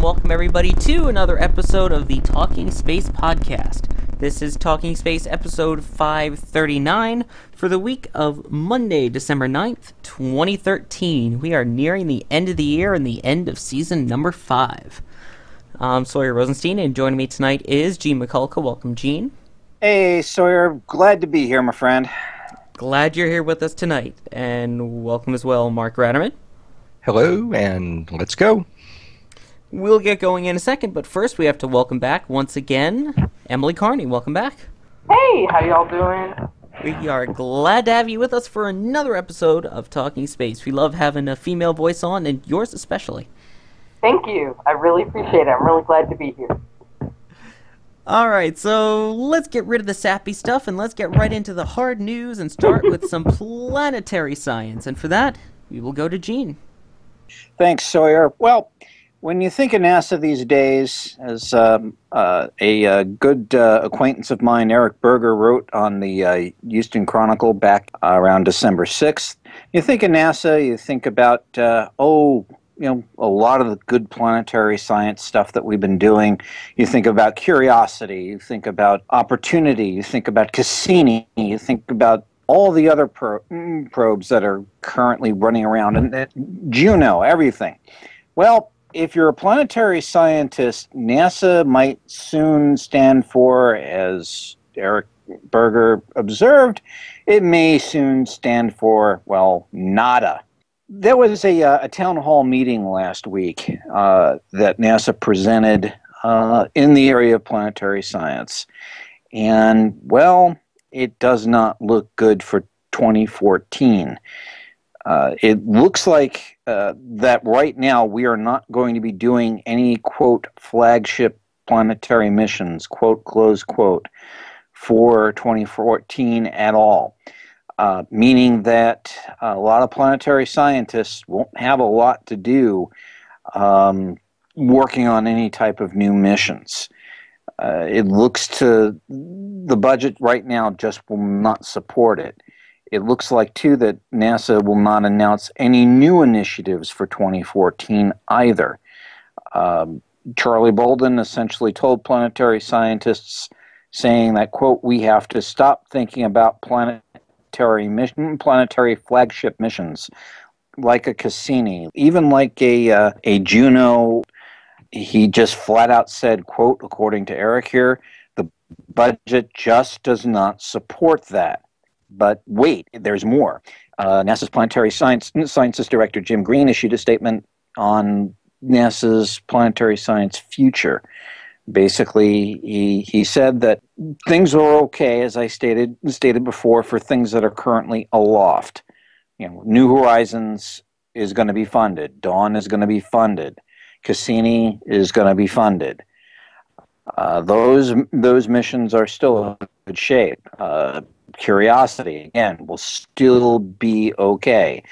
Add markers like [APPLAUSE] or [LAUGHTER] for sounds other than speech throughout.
And welcome everybody to another episode of the Talking Space podcast. This is Talking Space episode 539 for the week of Monday, December 9th, 2013. We are nearing the end of the year and the end of season number 5. I'm Sawyer Rosenstein, and joining me tonight is Gene Mikulka. Welcome, Gene. Hey, Sawyer. Glad to be here, my friend. Glad you're here with us tonight. And welcome as well, Mark Ratterman. Hello, and let's go. We'll get going in a second, but first we have to welcome back once again Emily Carney. Welcome back. Hey, how y'all doing? We are glad to have you with us for another episode of Talking Space. We love having a female voice on, and yours especially. Thank you. I really appreciate it. I'm really glad to be here. All right, so let's get rid of the sappy stuff and let's get right into the hard news and start with some [LAUGHS] planetary science. And for that, we will go to Gene. Thanks, Sawyer. Well, when you think of NASA these days, as um, uh, a uh, good uh, acquaintance of mine, Eric Berger, wrote on the uh, Houston Chronicle back around December 6th, you think of NASA, you think about, uh, oh, you know, a lot of the good planetary science stuff that we've been doing. You think about curiosity, you think about opportunity, you think about Cassini, you think about all the other pro- mm, probes that are currently running around, and Juno, everything. Well, if you're a planetary scientist, NASA might soon stand for, as Eric Berger observed, it may soon stand for, well, nada. There was a, uh, a town hall meeting last week uh, that NASA presented uh, in the area of planetary science. And, well, it does not look good for 2014. Uh, it looks like uh, that right now we are not going to be doing any quote flagship planetary missions quote close quote for 2014 at all. Uh, meaning that a lot of planetary scientists won't have a lot to do um, working on any type of new missions. Uh, it looks to the budget right now just will not support it. It looks like, too, that NASA will not announce any new initiatives for 2014 either. Um, Charlie Bolden essentially told planetary scientists, saying that, quote, we have to stop thinking about planetary mission, planetary flagship missions like a Cassini, even like a, uh, a Juno. He just flat out said, quote, according to Eric here, the budget just does not support that. But wait, there's more. Uh, NASA's planetary science sciences director Jim Green issued a statement on NASA's planetary science future. Basically, he, he said that things are okay, as I stated stated before, for things that are currently aloft. You know, New Horizons is going to be funded. Dawn is going to be funded. Cassini is going to be funded. Uh, those those missions are still in good shape. Uh, Curiosity, again, will still be okay.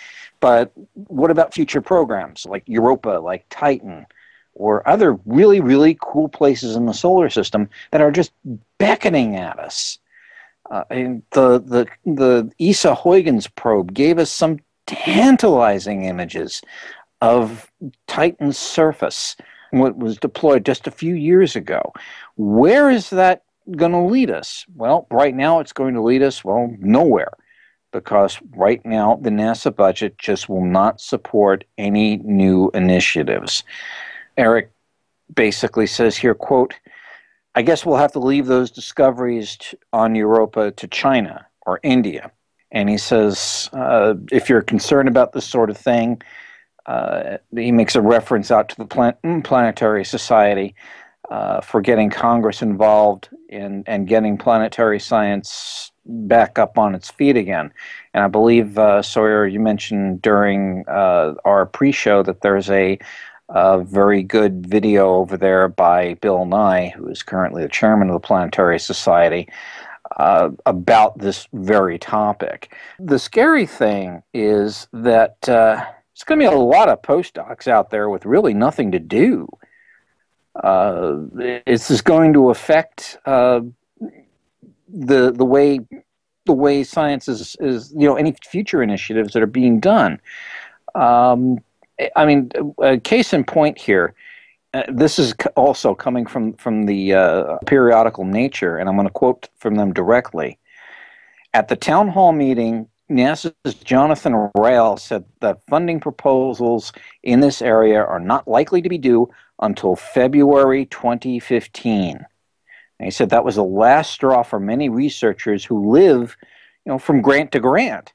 But what about future programs like Europa, like Titan, or other really, really cool places in the solar system that are just beckoning at us? Uh, and the, the, the ESA Huygens probe gave us some tantalizing images of Titan's surface, what was deployed just a few years ago. Where is that going to lead us? Well, right now it's going to lead us, well, nowhere. Because right now the NASA budget just will not support any new initiatives. Eric basically says here, quote, I guess we'll have to leave those discoveries t- on Europa to China or India. And he says, uh, if you're concerned about this sort of thing, uh, he makes a reference out to the Plan- mm, Planetary Society uh, for getting Congress involved in and getting planetary science back up on its feet again. And I believe, uh, Sawyer, you mentioned during uh, our pre show that there's a, a, very good video over there by Bill Nye, who is currently the chairman of the Planetary Society. Uh, about this very topic. The scary thing is that uh, there's going to be a lot of postdocs out there with really nothing to do. Uh, is this going to affect uh, the the way the way science is, is you know any future initiatives that are being done? Um, I mean, a case in point here. Uh, this is also coming from from the uh, periodical Nature, and I'm going to quote from them directly. At the town hall meeting, NASA's Jonathan Rall said that funding proposals in this area are not likely to be due until February 2015. And he said that was the last straw for many researchers who live, you know, from grant to grant,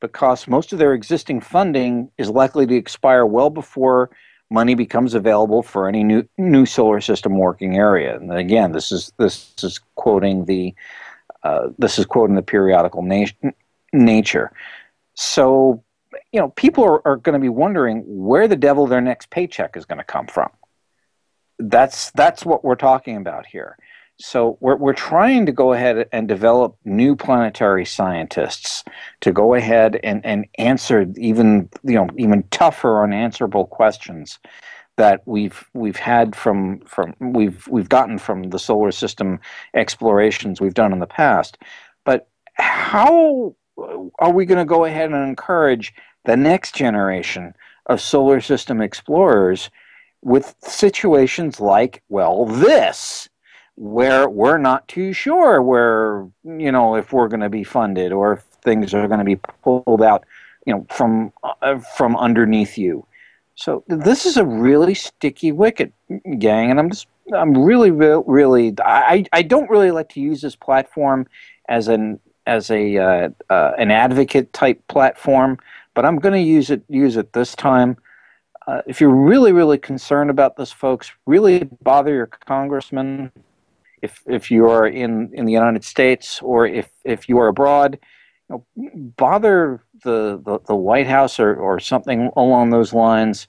because most of their existing funding is likely to expire well before money becomes available for any new new solar system working area. And again, this is this is quoting the uh, this is quoting the periodical na- nature. So, you know, people are, are going to be wondering where the devil their next paycheck is going to come from. That's that's what we're talking about here. So we're we're trying to go ahead and develop new planetary scientists to go ahead and, and answer even you know even tougher unanswerable questions that we've we've had from from we've we've gotten from the solar system explorations we've done in the past. But how are we going to go ahead and encourage the next generation of solar system explorers with situations like well this where we're not too sure where you know if we're going to be funded or if things are going to be pulled out you know from uh, from underneath you? So this is a really sticky wicket gang and i'm just i'm really really i i don't really like to use this platform as an as a uh, uh, an advocate type platform but i'm going to use it use it this time uh, if you're really really concerned about this folks really bother your congressman if if you are in in the United States or if if you are abroad, you know, bother the, the, the White House or or something along those lines,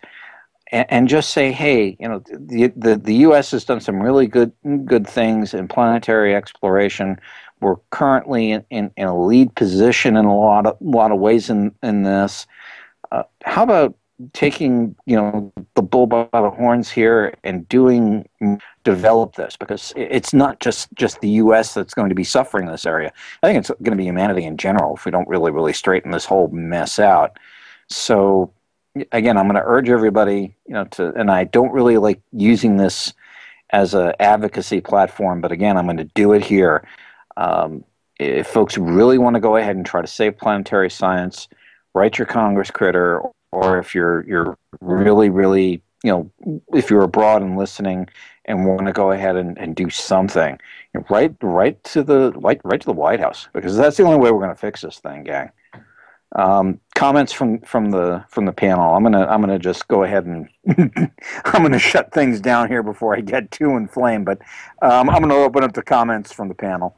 and, just say, hey, you know, the, the the U.S. has done some really good good things in planetary exploration. We're currently in, in, in a lead position in a lot of lot of ways in in this. Uh, how about taking you know the bull by the horns here and doing develop this because it's not just just the U.S. that's going to be suffering in this area. I think it's going to be humanity in general if we don't really really straighten this whole mess out. So again, I'm going to urge everybody you know to and I don't really like using this as a advocacy platform, but again, I'm going to do it here. Um, if folks really want to go ahead and try to save planetary science, write your Congress critter or if you're you're really really you know if you're abroad and listening and want to go ahead and, and do something you know, right right to the right right to the White House because that's the only way we're going to fix this thing, gang. Um, comments from from the from the panel. I'm gonna I'm gonna just go ahead and [LAUGHS] I'm gonna shut things down here before I get too inflamed. But um, I'm gonna open up the comments from the panel.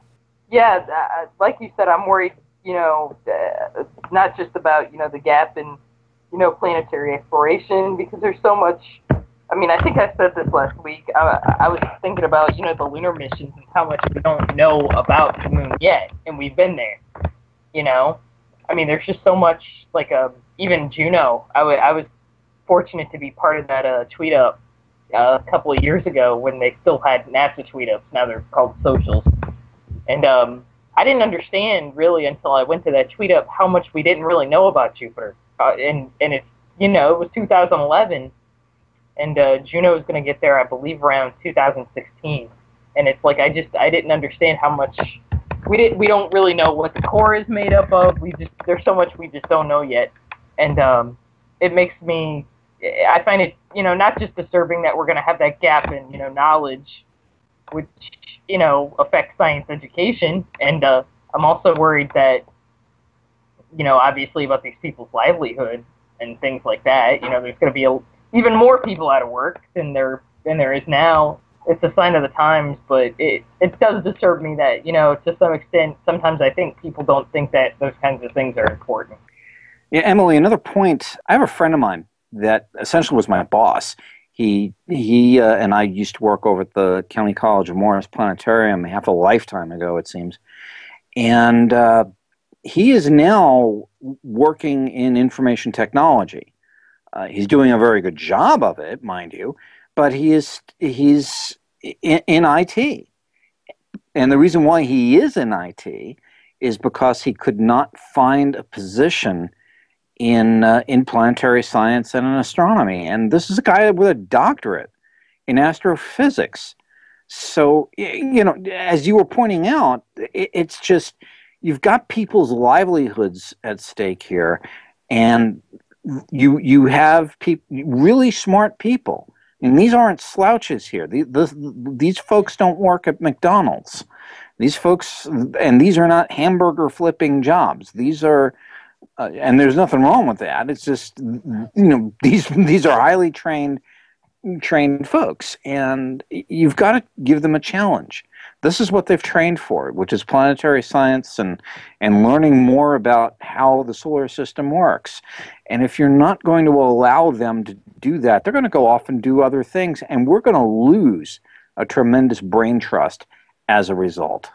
Yeah, uh, like you said, I'm worried. You know, uh, not just about you know the gap in you know, planetary exploration because there's so much. I mean, I think I said this last week. I, I was thinking about, you know, the lunar missions and how much we don't know about the moon yet, and we've been there. You know, I mean, there's just so much. Like, uh, even Juno. I, w- I was fortunate to be part of that uh, tweet up uh, a couple of years ago when they still had NASA tweet ups. Now they're called socials, and um, I didn't understand really until I went to that tweet up how much we didn't really know about Jupiter uh, and and it's you know it was 2011, and uh, Juno is going to get there, I believe, around 2016. And it's like I just I didn't understand how much we didn't we don't really know what the core is made up of. We just there's so much we just don't know yet, and um, it makes me I find it you know not just disturbing that we're going to have that gap in you know knowledge which you know affects science education. And uh, I'm also worried that you know obviously about these people's livelihood and things like that. You know, there's going to be a, even more people out of work than there than there is now. It's a sign of the times, but it it does disturb me that you know to some extent sometimes I think people don't think that those kinds of things are important. Yeah, Emily. Another point. I have a friend of mine that essentially was my boss. He he uh, and I used to work over at the County College of Morris Planetarium half a lifetime ago, it seems, and uh, he is now working in information technology. Uh, he's doing a very good job of it, mind you, but he is he's in, in IT, and the reason why he is in IT is because he could not find a position in uh, in planetary science and in astronomy. And this is a guy with a doctorate in astrophysics. So you know, as you were pointing out, it's just you've got people's livelihoods at stake here, and you you have people really smart people. And these aren't slouches here. These, these folks don't work at McDonald's. These folks, and these are not hamburger flipping jobs. These are uh, and there's nothing wrong with that. It's just you know these [LAUGHS] these are highly trained trained folks, and you've got to give them a challenge. This is what they've trained for, which is planetary science and and learning more about how the solar system works. And if you're not going to allow them to do that, they're going to go off and do other things, and we're going to lose a tremendous brain trust as a result.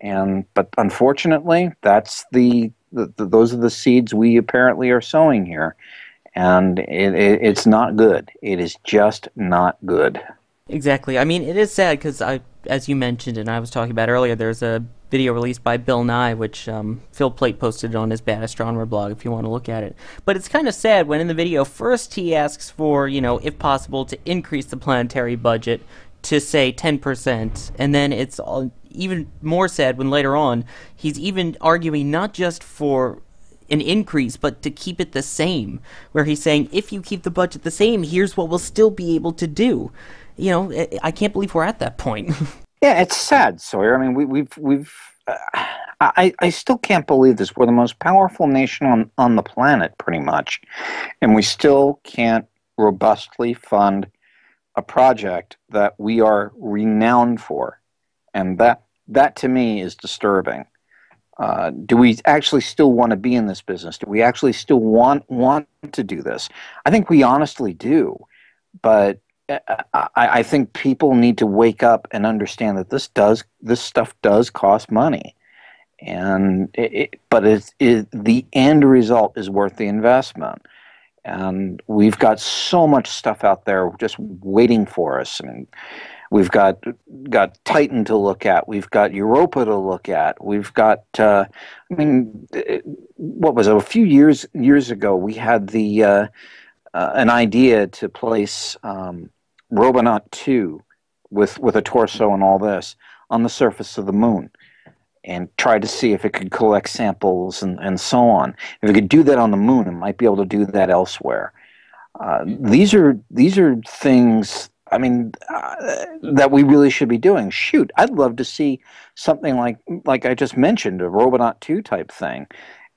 And but unfortunately, that's the the, those are the seeds we apparently are sowing here, and it, it, it's not good. It is just not good. Exactly. I mean, it is sad because I, as you mentioned, and I was talking about earlier, there's a video released by Bill Nye, which um, Phil Plait posted on his Bad Astronomer blog if you want to look at it. But it's kind of sad when in the video, first he asks for, you know, if possible, to increase the planetary budget to say 10%, and then it's all, even more sad when later on he's even arguing not just for an increase, but to keep it the same. Where he's saying, if you keep the budget the same, here's what we'll still be able to do. You know, I can't believe we're at that point. [LAUGHS] yeah, it's sad, Sawyer. I mean, we, we've we've. Uh, I, I still can't believe this. We're the most powerful nation on, on the planet, pretty much, and we still can't robustly fund a project that we are renowned for, and that that to me is disturbing. Uh, do we actually still want to be in this business? Do we actually still want want to do this? I think we honestly do, but uh, I, I think people need to wake up and understand that this does this stuff does cost money, and it, but it's it, the end result is worth the investment. And we've got so much stuff out there just waiting for us. I mean, We've got got Titan to look at. We've got Europa to look at. We've got. Uh, I mean, what was it? A few years years ago, we had the uh, uh, an idea to place um, Robonaut two with with a torso and all this on the surface of the moon and try to see if it could collect samples and, and so on. If it could do that on the moon, it might be able to do that elsewhere. Uh, these are these are things I mean, uh, that we really should be doing. Shoot, I'd love to see something like like I just mentioned, a Robonaut two type thing,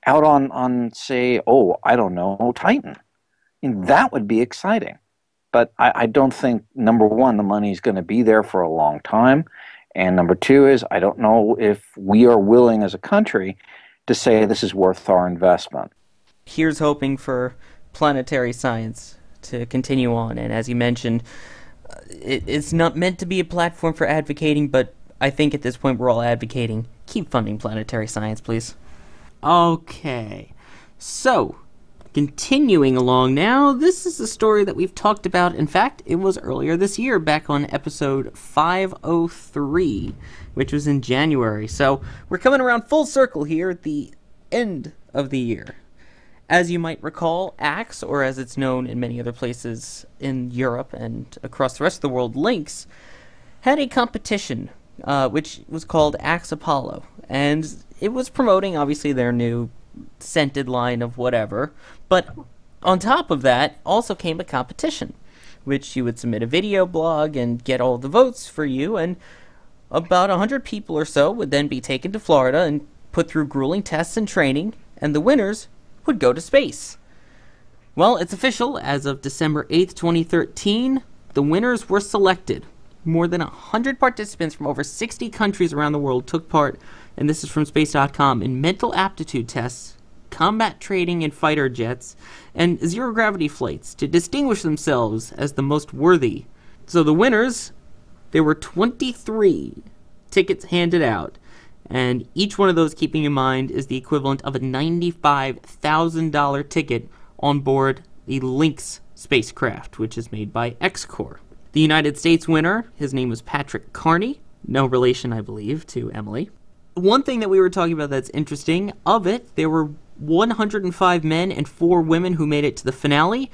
out on on say, oh, I don't know, Titan. I mean, that would be exciting. But I, I don't think number one, the money is going to be there for a long time, and number two is I don't know if we are willing as a country to say this is worth our investment. Here's hoping for planetary science to continue on, and as you mentioned uh, it, it's not meant to be a platform for advocating, but I think at this point we're all advocating. Keep funding planetary science, please. Okay. So, continuing along now, this is a story that we've talked about. In fact, it was earlier this year, back on episode 503, which was in January. So, we're coming around full circle here at the end of the year. As you might recall, Axe, or as it's known in many other places in Europe and across the rest of the world, Lynx, had a competition uh, which was called Axe Apollo. And it was promoting, obviously, their new scented line of whatever. But on top of that, also came a competition which you would submit a video blog and get all the votes for you, and about 100 people or so would then be taken to Florida and put through grueling tests and training, and the winners would go to space. Well, it's official. As of December 8th, 2013, the winners were selected. More than 100 participants from over 60 countries around the world took part, and this is from Space.com, in mental aptitude tests, combat training in fighter jets, and zero gravity flights to distinguish themselves as the most worthy. So the winners, there were 23 tickets handed out, and each one of those, keeping in mind, is the equivalent of a $95,000 ticket on board the Lynx spacecraft, which is made by XCOR. The United States winner, his name was Patrick Carney, no relation, I believe, to Emily. One thing that we were talking about that's interesting of it, there were 105 men and 4 women who made it to the finale,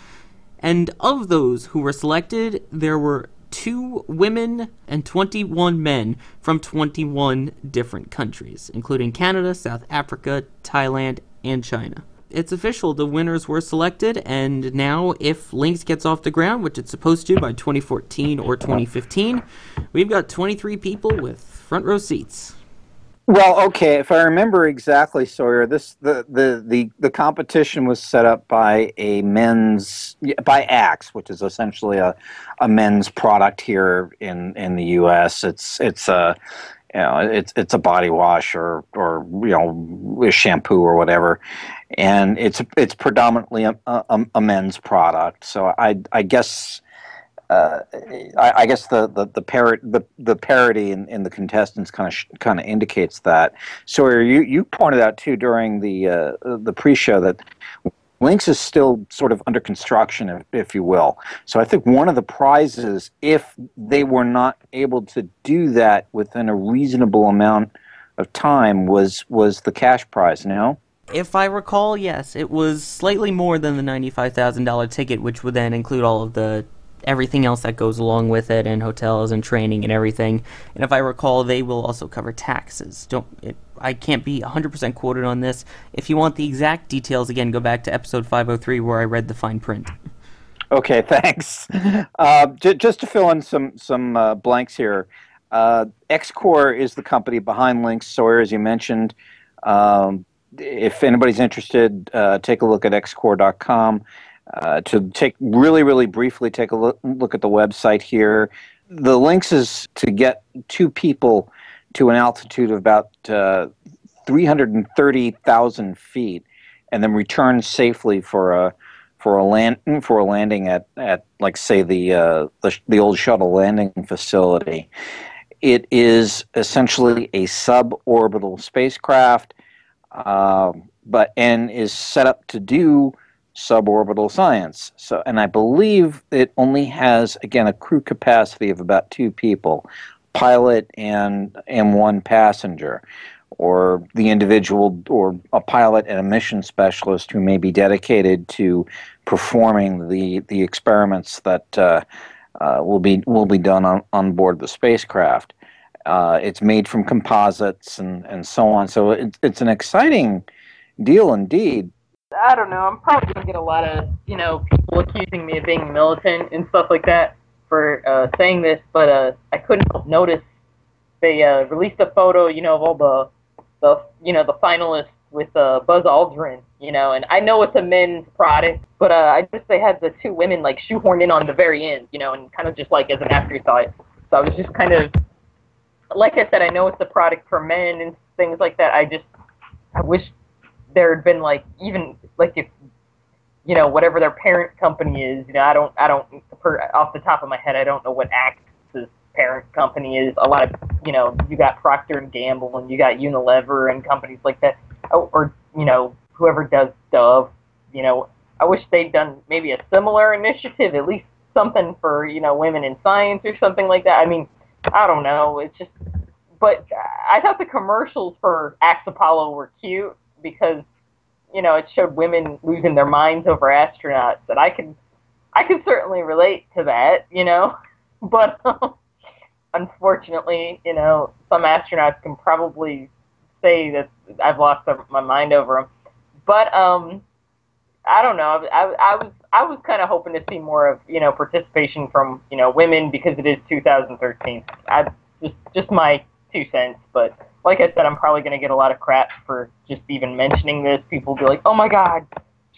and of those who were selected, there were 2 women and 21 men from 21 different countries, including Canada, South Africa, Thailand, and China it's official. The winners were selected, and now if Lynx gets off the ground, which it's supposed to by 2014 or 2015, we've got 23 people with front row seats. Well, okay, if I remember exactly, Sawyer, this the the the, the competition was set up by a men's by Axe, which is essentially a, a men's product here in in the U.S. It's it's a you know it's it's a body wash or or you know shampoo or whatever, and it's it's predominantly a, a, a men's product. So I I guess. Uh, I, I, guess the the the, parrot, the, the parody in, in the contestants kind of sh- kind of indicates that. So you you pointed out too during the uh, the pre-show that Lynx is still sort of under construction, if, if, you will. So I think one of the prizes, if they were not able to do that within a reasonable amount of time, was was the cash prize. No. If I recall, yes, it was slightly more than the ninety-five thousand dollar ticket, which would then include all of the everything else that goes along with it, and hotels and training and everything. And if I recall, they will also cover taxes. Don't it, I can't be hundred percent quoted on this. If you want the exact details, again, go back to episode five hundred three where I read the fine print. Okay, [LAUGHS] thanks. Uh, j- just to fill in some some uh, blanks here, uh, XCOR is the company behind Lynx Sawyer, as you mentioned. Um, if anybody's interested, uh, take a look at xcor.com. Uh, to take really, really briefly take a look, look at the website here. The Lynx is to get two people to an altitude of about uh, 330,000 feet and then return safely for a for a land for a landing at, at like say the, uh, the the old shuttle landing facility. It is essentially a suborbital spacecraft uh, but and is set up to do suborbital science. So, and I believe it only has again a crew capacity of about two people, pilot and and one passenger, or the individual or a pilot and a mission specialist who may be dedicated to performing the the experiments that uh, uh, will be will be done on, on board the spacecraft. Uh, it's made from composites and, and so on. So it's, it's an exciting deal indeed. I don't know. I'm probably gonna get a lot of you know people accusing me of being militant and stuff like that for uh, saying this, but uh, I couldn't help notice they uh, released a photo, you know, of all the the you know the finalists with uh, Buzz Aldrin, you know, and I know it's a men's product, but uh, I just they had the two women like shoehorned in on the very end, you know, and kind of just like as an afterthought. So I was just kind of like I said, I know it's a product for men and things like that. I just I wish there had been like even like if you know whatever their parent company is. You know, I don't I don't per, off the top of my head I don't know what Axe's parent company is. A lot of you know you got Procter and Gamble and you got Unilever and companies like that, oh, or you know whoever does Dove. You know, I wish they'd done maybe a similar [LAUGHS] initiative, at least something for you know women in science or something like that. I mean, I don't know. It's just, but I thought the commercials for Axe Apollo were cute because you know it showed women losing their minds over astronauts, and I can I can certainly relate to that, you know, [LAUGHS] but um, unfortunately, you know, some astronauts can probably say that I've lost my mind over them. But um, I don't know. I, I was I was kind of hoping to see more of you know participation from you know women because it is 2013. I just just my two cents, but like I said, I'm probably going to get a lot of crap for just even mentioning this. People will be like, "Oh my God,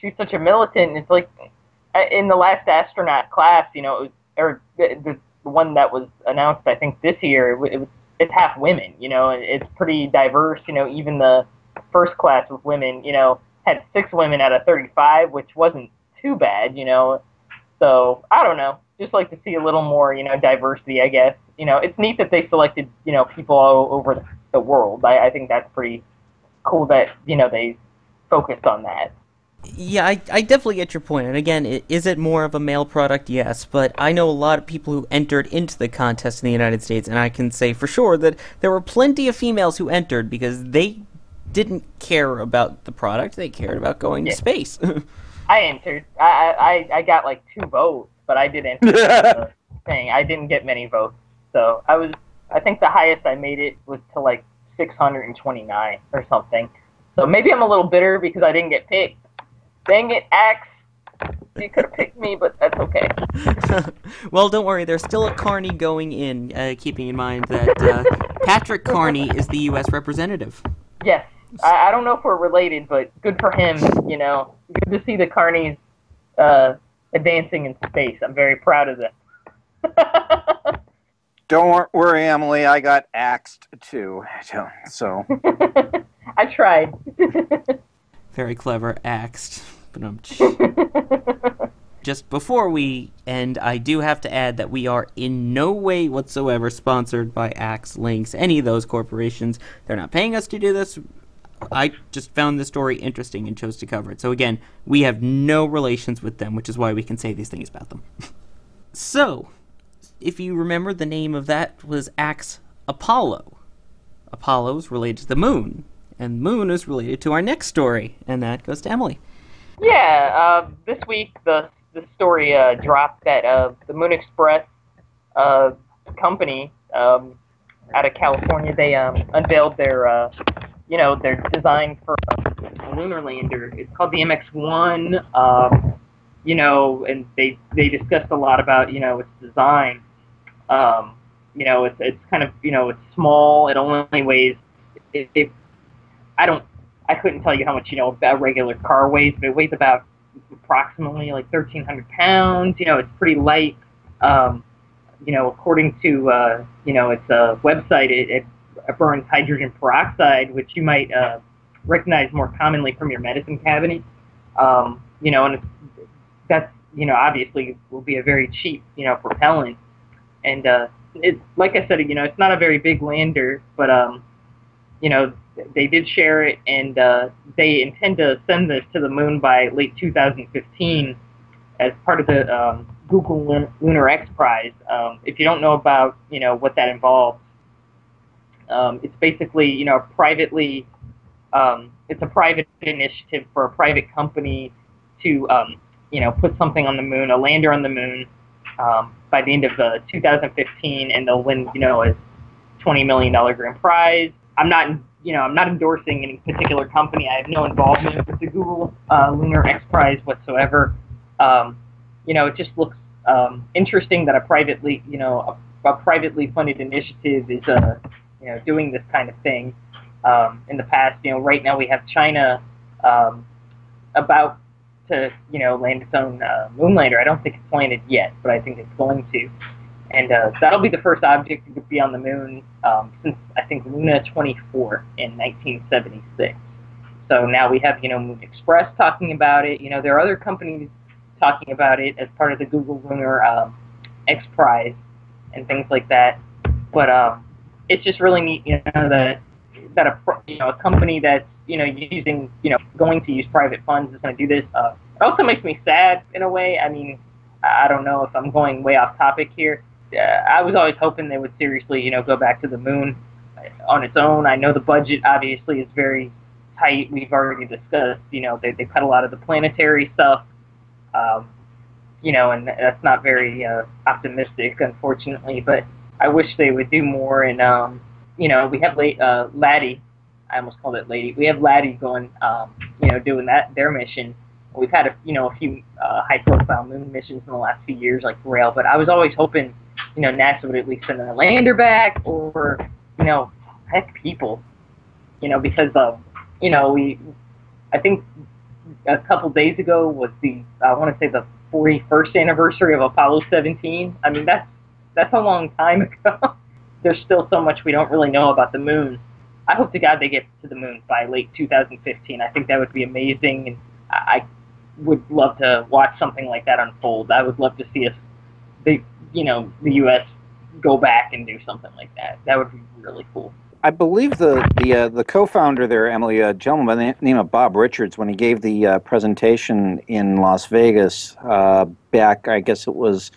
she's such a militant." And it's like uh, in the last astronaut class, you know, it was, or the, the one that was announced, I think this year, it, it was it's half women. You know, and it's pretty diverse. You know, even the first class with women, you know, had six women out of 35, which wasn't too bad. You know, so I don't know. Just like to see a little more, you know, diversity. I guess. You know, it's neat that they selected, you know, people all over the world. I, I think that's pretty cool that you know they focused on that. Yeah, I, I definitely get your point. And again, it, is it more of a male product? Yes, but I know a lot of people who entered into the contest in the United States, and I can say for sure that there were plenty of females who entered because they didn't care about the product; they cared about going Yeah. to space. [LAUGHS] I entered. I I I got like two votes, but I did enter [LAUGHS] the thing. I didn't get many votes, so I was. I think the highest I made it was to like 629 or something. So maybe I'm a little bitter because I didn't get picked. Dang it, Axe! You could have picked me, but that's okay. [LAUGHS] well, don't worry, there's still a Carney going in, uh, keeping in mind that uh, Patrick Carney is the U.S. representative. Yes. I, I don't know if we're related, but good for him. You know, good to see the Carnies uh, advancing in space. I'm very proud of them. [LAUGHS] Don't worry, Emily. I got axed too. [LAUGHS] So [LAUGHS] I tried. Very clever, axed. Just before we end, I do have to add that we are in no way whatsoever sponsored by Axe Lynx, any of those corporations. They're not paying us to do this. I just found the story interesting and chose to cover it. So again, we have no relations with them, which is why we can say these things about them. [LAUGHS] so, if you remember, the name of that was Axe Apollo. Apollo is related to the moon, and moon is related to our next story, and that goes to Emily. Yeah, uh, this week the the story uh, dropped that uh, the Moon Express uh, company um, out of California they um, unveiled their uh, you know they're designed for a lunar lander. It's called the MX-1. Um, you know, and they they discussed a lot about you know its design. Um, you know, it's it's kind of you know it's small. It only weighs it, it I don't I couldn't tell you how much you know a regular car weighs, but it weighs about approximately like 1,300 pounds. You know, it's pretty light. Um, you know, according to uh, you know its uh, website, it, it burns hydrogen peroxide, which you might uh, recognize more commonly from your medicine cabinet. Um, you know, and that's you know obviously will be a very cheap you know propellant, and uh, like I said, you know, it's not a very big lander, but um, you know, they did share it, and uh, they intend to send this to the moon by late 2015 as part of the um, Google Lunar X Prize. Um, if you don't know about, you know, what that involves, um, it's basically, you know, privately, um, it's a private initiative for a private company to, um, you know, put something on the moon, a lander on the moon, um, by the end of uh, 2015, and they'll win, you know, a 20 million dollar grand prize. I'm not, you know, I'm not endorsing any particular company. I have no involvement with the Google uh, Lunar X Prize whatsoever. Um, you know, it just looks um, interesting that a privately, you know, a, a privately funded initiative is, uh, you know, doing this kind of thing. Um, in the past, you know, right now we have China um, about to, you know, land its own uh, moon lander. I don't think it's landed yet, but I think it's going to and uh, that'll be the first object to be on the moon um, since I think Luna 24 in 1976. So now we have you know Moon Express talking about it. You know there are other companies talking about it as part of the Google Lunar um, X Prize and things like that. But um, it's just really neat, you know, that that a you know a company that's you know using you know going to use private funds is going to do this. Uh, it also makes me sad in a way. I mean, I don't know if I'm going way off topic here uh, I was always hoping they would seriously, you know, go back to the moon on its own. I know the budget obviously is very tight. We've already discussed, you know, they they cut a lot of the planetary stuff, um, you know, and that's not very uh, optimistic, unfortunately. But I wish they would do more. And um, you know, we have late uh, LADEE. I almost called it Lady. We have LADEE going, um, you know, doing that their mission, We've had a you know a few uh, high-profile moon missions in the last few years, like Grail, but I was always hoping, you know, NASA would at least send a lander back, or you know, heck, people, you know, because uh, you know, we, I think a couple days ago was the I want to say the 41st anniversary of Apollo 17. I mean, that's that's a long time ago. [LAUGHS] There's still so much we don't really know about the moon. I hope to God they get to the moon by late 2015. I think that would be amazing, and I would love to watch something like that unfold. I would love to see us, the you know, the U.S. go back and do something like that. That would be really cool. I believe the the uh, the co-founder there, Emily, a gentleman by the name of Bob Richards, when he gave the uh, presentation in Las Vegas uh, back, I guess it was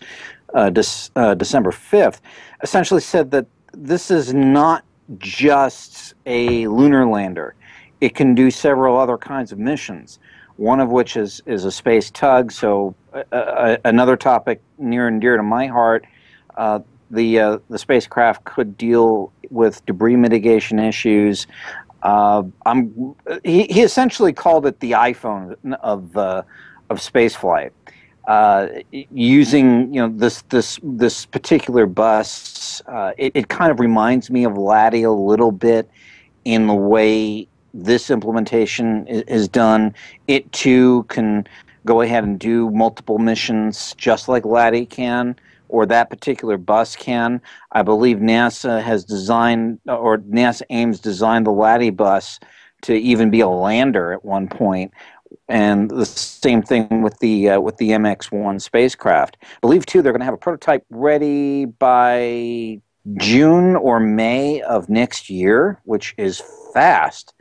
uh, Dec- uh, December fifth, essentially said that this is not just a lunar lander; it can do several other kinds of missions. One of which is is a space tug. So uh, another topic near and dear to my heart the uh, the spacecraft could deal with debris mitigation issues. Uh, I'm he, he essentially called it the iPhone of uh, of spaceflight. Uh, using you know this this this particular bus, uh, it, it kind of reminds me of LADEE a little bit in the way this implementation is, is done. It too can go ahead and do multiple missions just like LADEE can or that particular bus can. I believe NASA has designed, or NASA Ames designed the LADEE bus to even be a lander at one point, and the same thing with the uh, with the MX-1 spacecraft. I believe too they're going to have a prototype ready by June or May of next year, which is fast.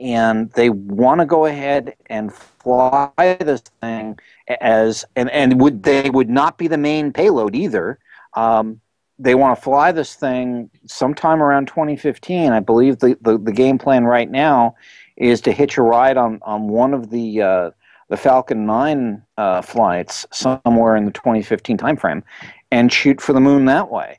And they want to go ahead and fly this thing as and and would they would not be the main payload either. Um, they want to fly this thing sometime around 2015. I believe the, the, the, game plan right now is to hitch a ride on, on one of the uh, the Falcon 9 uh, flights somewhere in the 2015 timeframe and shoot for the moon that way.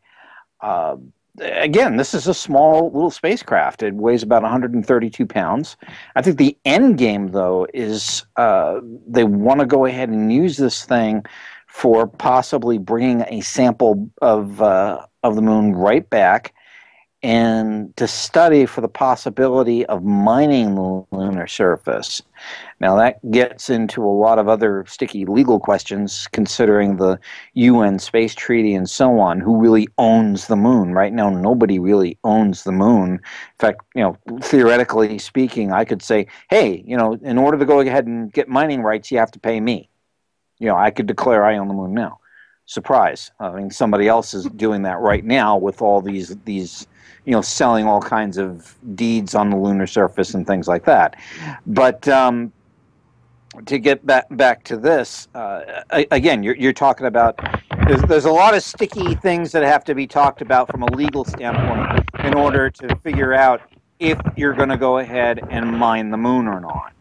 Uh, again, this is a small little spacecraft. It weighs about 132 pounds. I think the end game, though, is uh, they want to go ahead and use this thing for possibly bringing a sample of uh, of the moon right back and to study for the possibility of mining the lunar surface. Now, that gets into a lot of other sticky legal questions considering the UN Space Treaty and so on. Who really owns the moon? Right now, nobody really owns the moon. In fact, you know, theoretically speaking, I could say, hey, you know, in order to go ahead and get mining rights, you have to pay me. You know, I could declare I own the moon now. Surprise. I mean, somebody else is doing that right now with all these, these, you know, selling all kinds of deeds on the lunar surface and things like that. But, um, to get back back to this uh, again, you're you're talking about there's there's a lot of sticky things that have to be talked about from a legal standpoint in order to figure out if you're going to go ahead and mine the moon or not.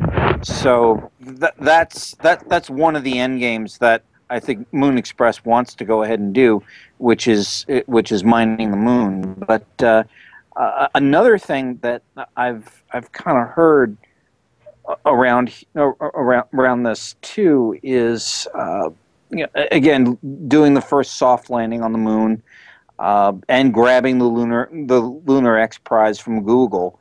So th- that's that that's one of the end games that I think Moon Express wants to go ahead and do, which is which is mining the moon. But uh, uh, another thing that I've I've kind of heard around around around this too is uh, you know, again doing the first soft landing on the moon uh, and grabbing the lunar the lunar X prize from Google.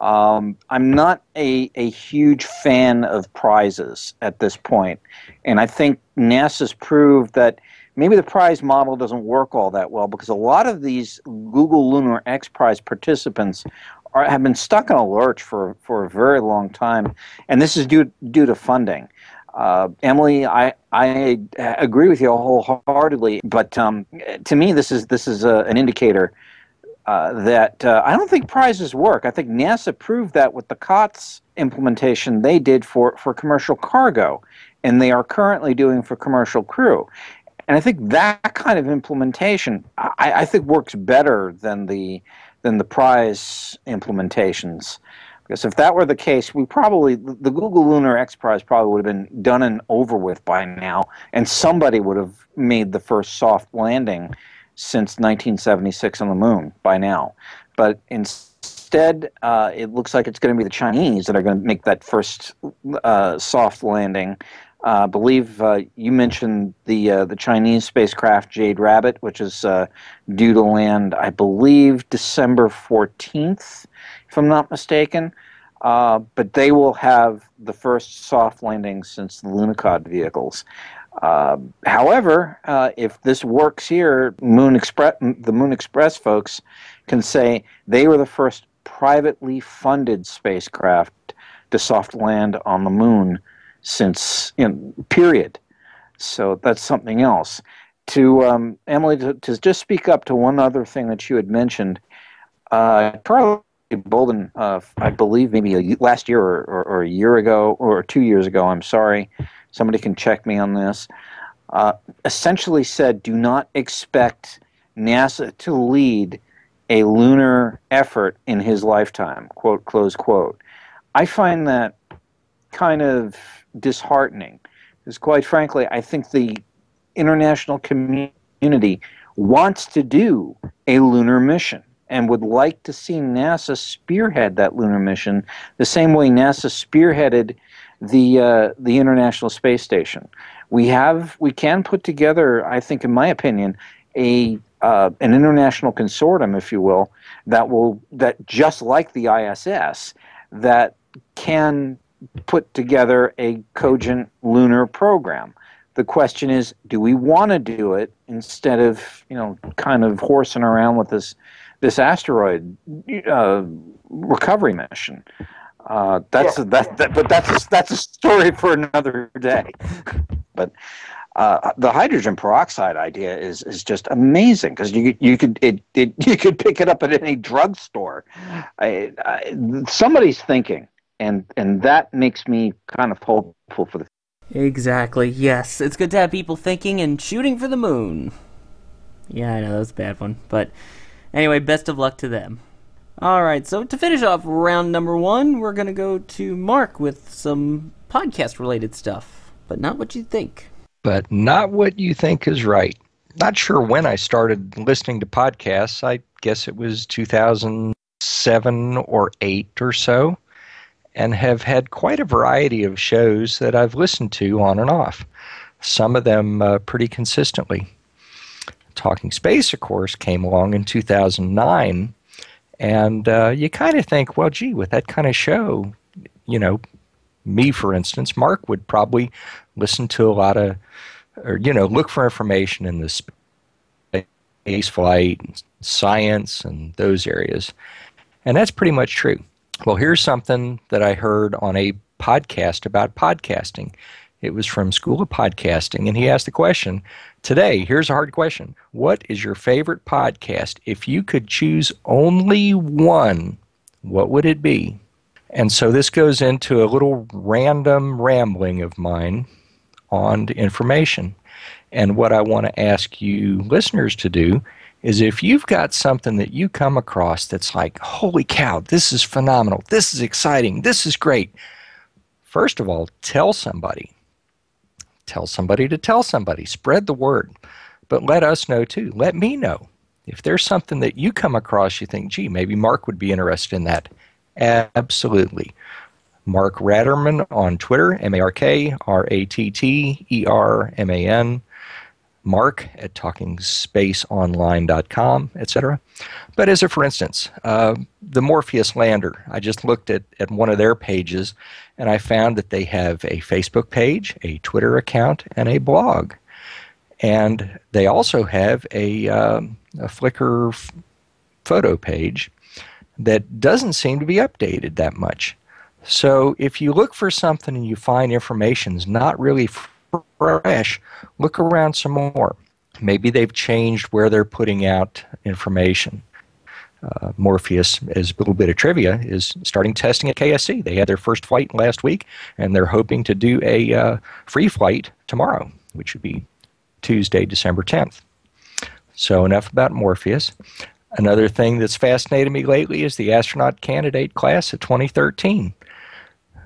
Um, I'm not a, a huge fan of prizes at this point, and I think NASA's proved that maybe the prize model doesn't work all that well because a lot of these Google Lunar X Prize participants are, have been stuck in a lurch for, for a very long time, and this is due due to funding. Uh, Emily, I I agree with you wholeheartedly, but um, to me, this is this is a, an indicator uh, that uh, I don't think prizes work. I think NASA proved that with the COTS implementation they did for for commercial cargo, and they are currently doing for commercial crew. And I think that kind of implementation, I, I think, works better than the than the prize implementations. Because if that were the case, we probably the Google Lunar X Prize probably would have been done and over with by now, and somebody would have made the first soft landing since 1976 on the moon by now. But instead, uh, it looks like it's going to be the Chinese that are going to make that first uh, soft landing I believe uh, you mentioned the uh, the Chinese spacecraft Jade Rabbit, which is uh, due to land, I believe, December 14th, if I'm not mistaken. Uh, but they will have the first soft landing since the Lunokhod vehicles. Uh, however, uh, if this works here, Moon Express, the Moon Express folks can say they were the first privately funded spacecraft to soft land on the moon since, know, period. So that's something else. To um, Emily, to, to, just speak up to one other thing that you had mentioned, uh, Charlie Bolden, uh, I believe maybe a, last year or, or, or, a year ago or two years ago, I'm sorry, somebody can check me on this, uh, essentially said do not expect NASA to lead a lunar effort in his lifetime, quote, close quote. I find that kind of disheartening because, quite frankly, I think the international community wants to do a lunar mission and would like to see NASA spearhead that lunar mission the same way NASA spearheaded the uh, the International Space Station. We have we can put together, I think, in my opinion, a uh, an international consortium, if you will, that will that just like the ISS, that can put together a cogent lunar program. The question is, do we want to do it instead of you know kind of horsing around with this this asteroid uh, recovery mission? Uh, that's yeah. that, that, but that's a, that's a story for another day. [LAUGHS] but uh, the hydrogen peroxide idea is is just amazing because you you could it, it [LAUGHS] you could pick it up at any drugstore. Somebody's thinking, and and that makes me kind of hopeful for the. Exactly. Yes, it's good to have people thinking and shooting for the moon. Yeah, I know that was a bad one, but anyway, best of luck to them. All right, so to finish off round number one, we're going to go to Mark with some podcast related stuff, but not what you think. But not what you think is right. Not sure when I started listening to podcasts. I guess it was 2007 or 8 or so, and have had quite a variety of shows that I've listened to on and off, some of them uh, pretty consistently. Talking Space, of course, came along in 2009 and uh, you kind of think, well, gee, with that kind of show, you know, me, for instance, Mark would probably listen to a lot of, or, you know, look for information in the space flight, science, and those areas. And that's pretty much true. Well, here's something that I heard on a podcast about podcasting. It was from School of Podcasting, and he asked the question Today, here's a hard question What is your favorite podcast? If you could choose only one, what would it be? And so this goes into a little random rambling of mine on information. And what I want to ask you listeners to do is if you've got something that you come across that's like, holy cow, this is phenomenal, this is exciting, this is great, first of all, tell somebody tell somebody to tell somebody. Spread the word. But let us know too. Let me know. If there's something that you come across you think, gee, maybe Mark would be interested in that. Absolutely. Mark Ratterman on Twitter, M A R K R A T T E R M A N mark at talkingspaceonline.com, etc. But as a for instance, uh, the Morpheus lander, I just looked at, at one of their pages and I found that they have a Facebook page, a Twitter account, and a blog. And they also have a, um, a Flickr f- photo page that doesn't seem to be updated that much. So if you look for something and you find information is not really fresh, look around some more. Maybe they've changed where they're putting out information. Uh, Morpheus, as a little bit of trivia, is starting testing at KSC. They had their first flight last week, and they're hoping to do a uh, free flight tomorrow, which would be Tuesday, December 10th. So, enough about Morpheus. Another thing that's fascinated me lately is the astronaut candidate class of 2013.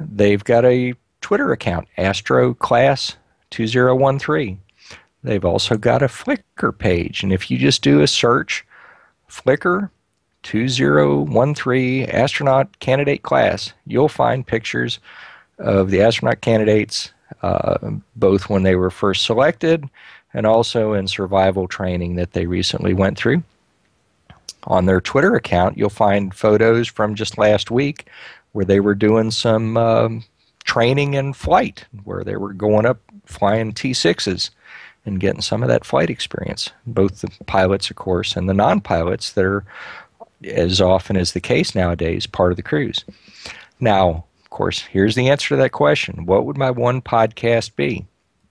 They've got a Twitter account, Astro Class 2013. They've also got a Flickr page, and if you just do a search, Flickr 2013 astronaut candidate class, you'll find pictures of the astronaut candidates uh, both when they were first selected and also in survival training that they recently went through. On their Twitter account, you'll find photos from just last week where they were doing some um, training in flight, where they were going up flying T6s and getting some of that flight experience. Both the pilots, of course, and the non pilots that are, as often as the case nowadays, part of the crews. Now, of course, here's the answer to that question What would my one podcast be?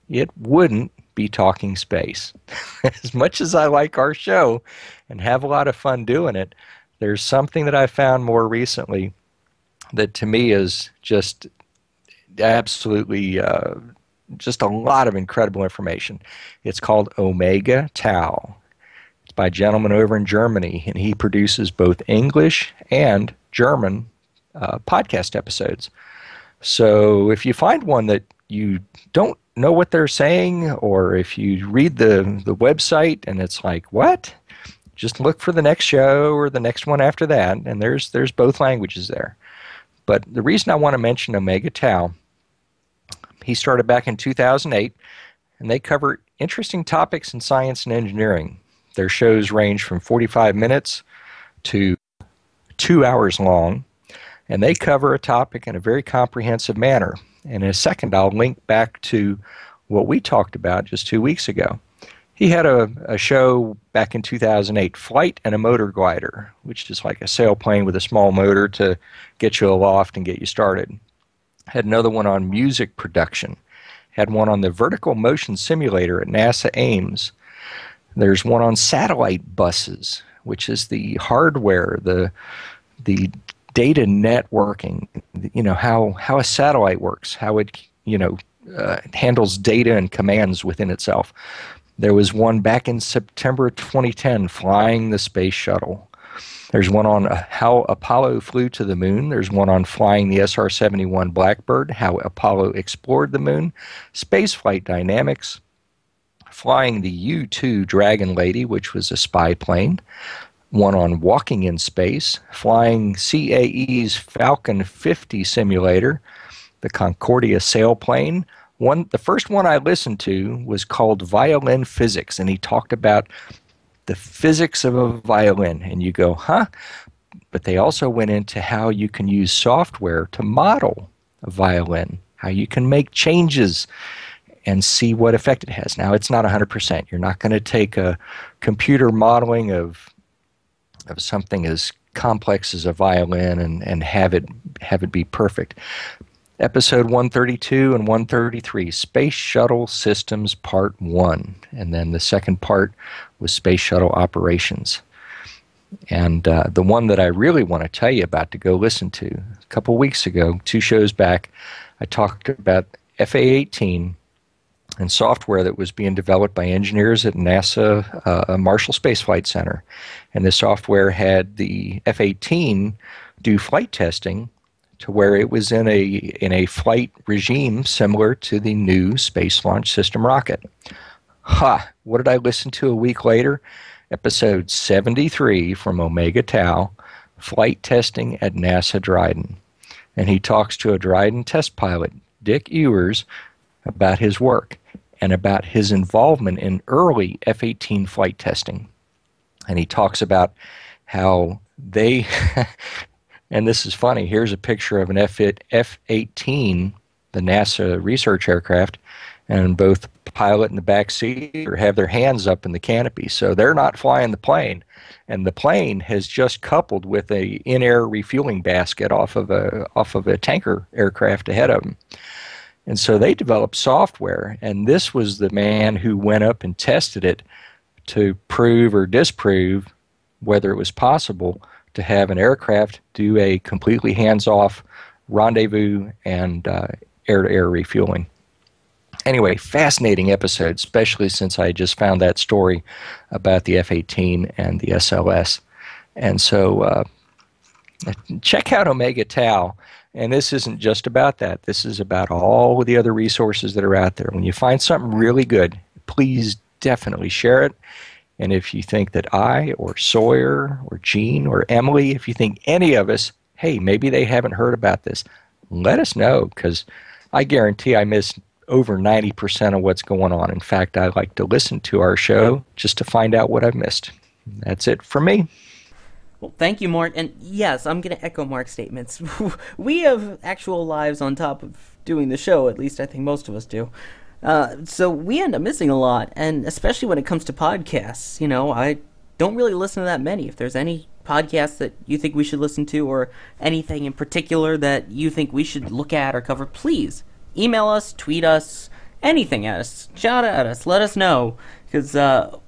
It wouldn't be talking space. [LAUGHS] as much as I like our show and have a lot of fun doing it, there's something that I found more recently that to me is just absolutely uh, just a lot of incredible information. It's called Omega Tau. It's by a gentleman over in Germany, and he produces both English and German uh, podcast episodes. So if you find one that you don't know what they're saying, or if you read the, the website and it's like, what? Just look for the next show or the next one after that, and there's there's both languages there. But the reason I want to mention Omega Tau, he started back in 2008, and they cover interesting topics in science and engineering. Their shows range from 45 minutes to two hours long, and they cover a topic in a very comprehensive manner. And in a second, I'll link back to what we talked about just two weeks ago. He had a, a show back in 2008, Flight and a Motor Glider, which is like a sailplane with a small motor to get you aloft and get you started. Had another one on music production. Had one on the vertical motion simulator at NASA Ames. There's one on satellite buses, which is the hardware, the the data networking, you know, how, how a satellite works, how it, you know, uh, handles data and commands within itself. There was one back in September 2010 flying the space shuttle. There's one on uh, how Apollo flew to the moon. There's one on flying the SR 71 Blackbird, how Apollo explored the moon, spaceflight dynamics, flying the U 2 Dragon Lady, which was a spy plane, one on walking in space, flying CAE's Falcon 50 simulator, the Concordia sailplane. One, the first one I listened to was called Violin Physics, and he talked about the physics of a violin. And you go, huh? But they also went into how you can use software to model a violin, how you can make changes and see what effect it has. Now, it's not 100%. You're not going to take a computer modeling of of something as complex as a violin and, and have it have it be perfect. Episode 132 and 133, Space Shuttle Systems Part 1. And then the second part was Space Shuttle Operations. And uh, the one that I really want to tell you about to go listen to, a couple weeks ago, two shows back, I talked about FA 18 and software that was being developed by engineers at NASA uh, Marshall Space Flight Center. And the software had the F 18 do flight testing to where it was in a, in a flight regime similar to the new Space Launch System rocket. Ha! What did I listen to a week later? Episode 73 from Omega Tau Flight Testing at NASA Dryden. And he talks to a Dryden test pilot, Dick Ewers, about his work and about his involvement in early F 18 flight testing. And he talks about how they, [LAUGHS] and this is funny, here's a picture of an F 18, the NASA research aircraft, and both pilot and the back seat have their hands up in the canopy. So they're not flying the plane. And the plane has just coupled with a in-air refueling basket off of a off of a tanker aircraft ahead of them. And so they developed software, and this was the man who went up and tested it to prove or disprove whether it was possible to have an aircraft do a completely hands off rendezvous and air to air refueling. Anyway, fascinating episode, especially since I just found that story about the F 18 and the SLS. And so uh, check out Omega Tau. And this isn't just about that. This is about all of the other resources that are out there. When you find something really good, please definitely share it. And if you think that I or Sawyer or Gene or Emily, if you think any of us, hey, maybe they haven't heard about this, let us know because I guarantee I missed over 90% of what's going on. In fact, I like to listen to our show just to find out what I've missed. That's it for me. Well, thank you, Mark. And yes, I'm going to echo Mark's statements. [LAUGHS] we have actual lives on top of doing the show, at least I think most of us do. Uh, so we end up missing a lot, and especially when it comes to podcasts. You know, I don't really listen to that many. If there's any podcasts that you think we should listen to, or anything in particular that you think we should look at or cover, please email us, tweet us, anything at us, shout at us, let us know, because uh,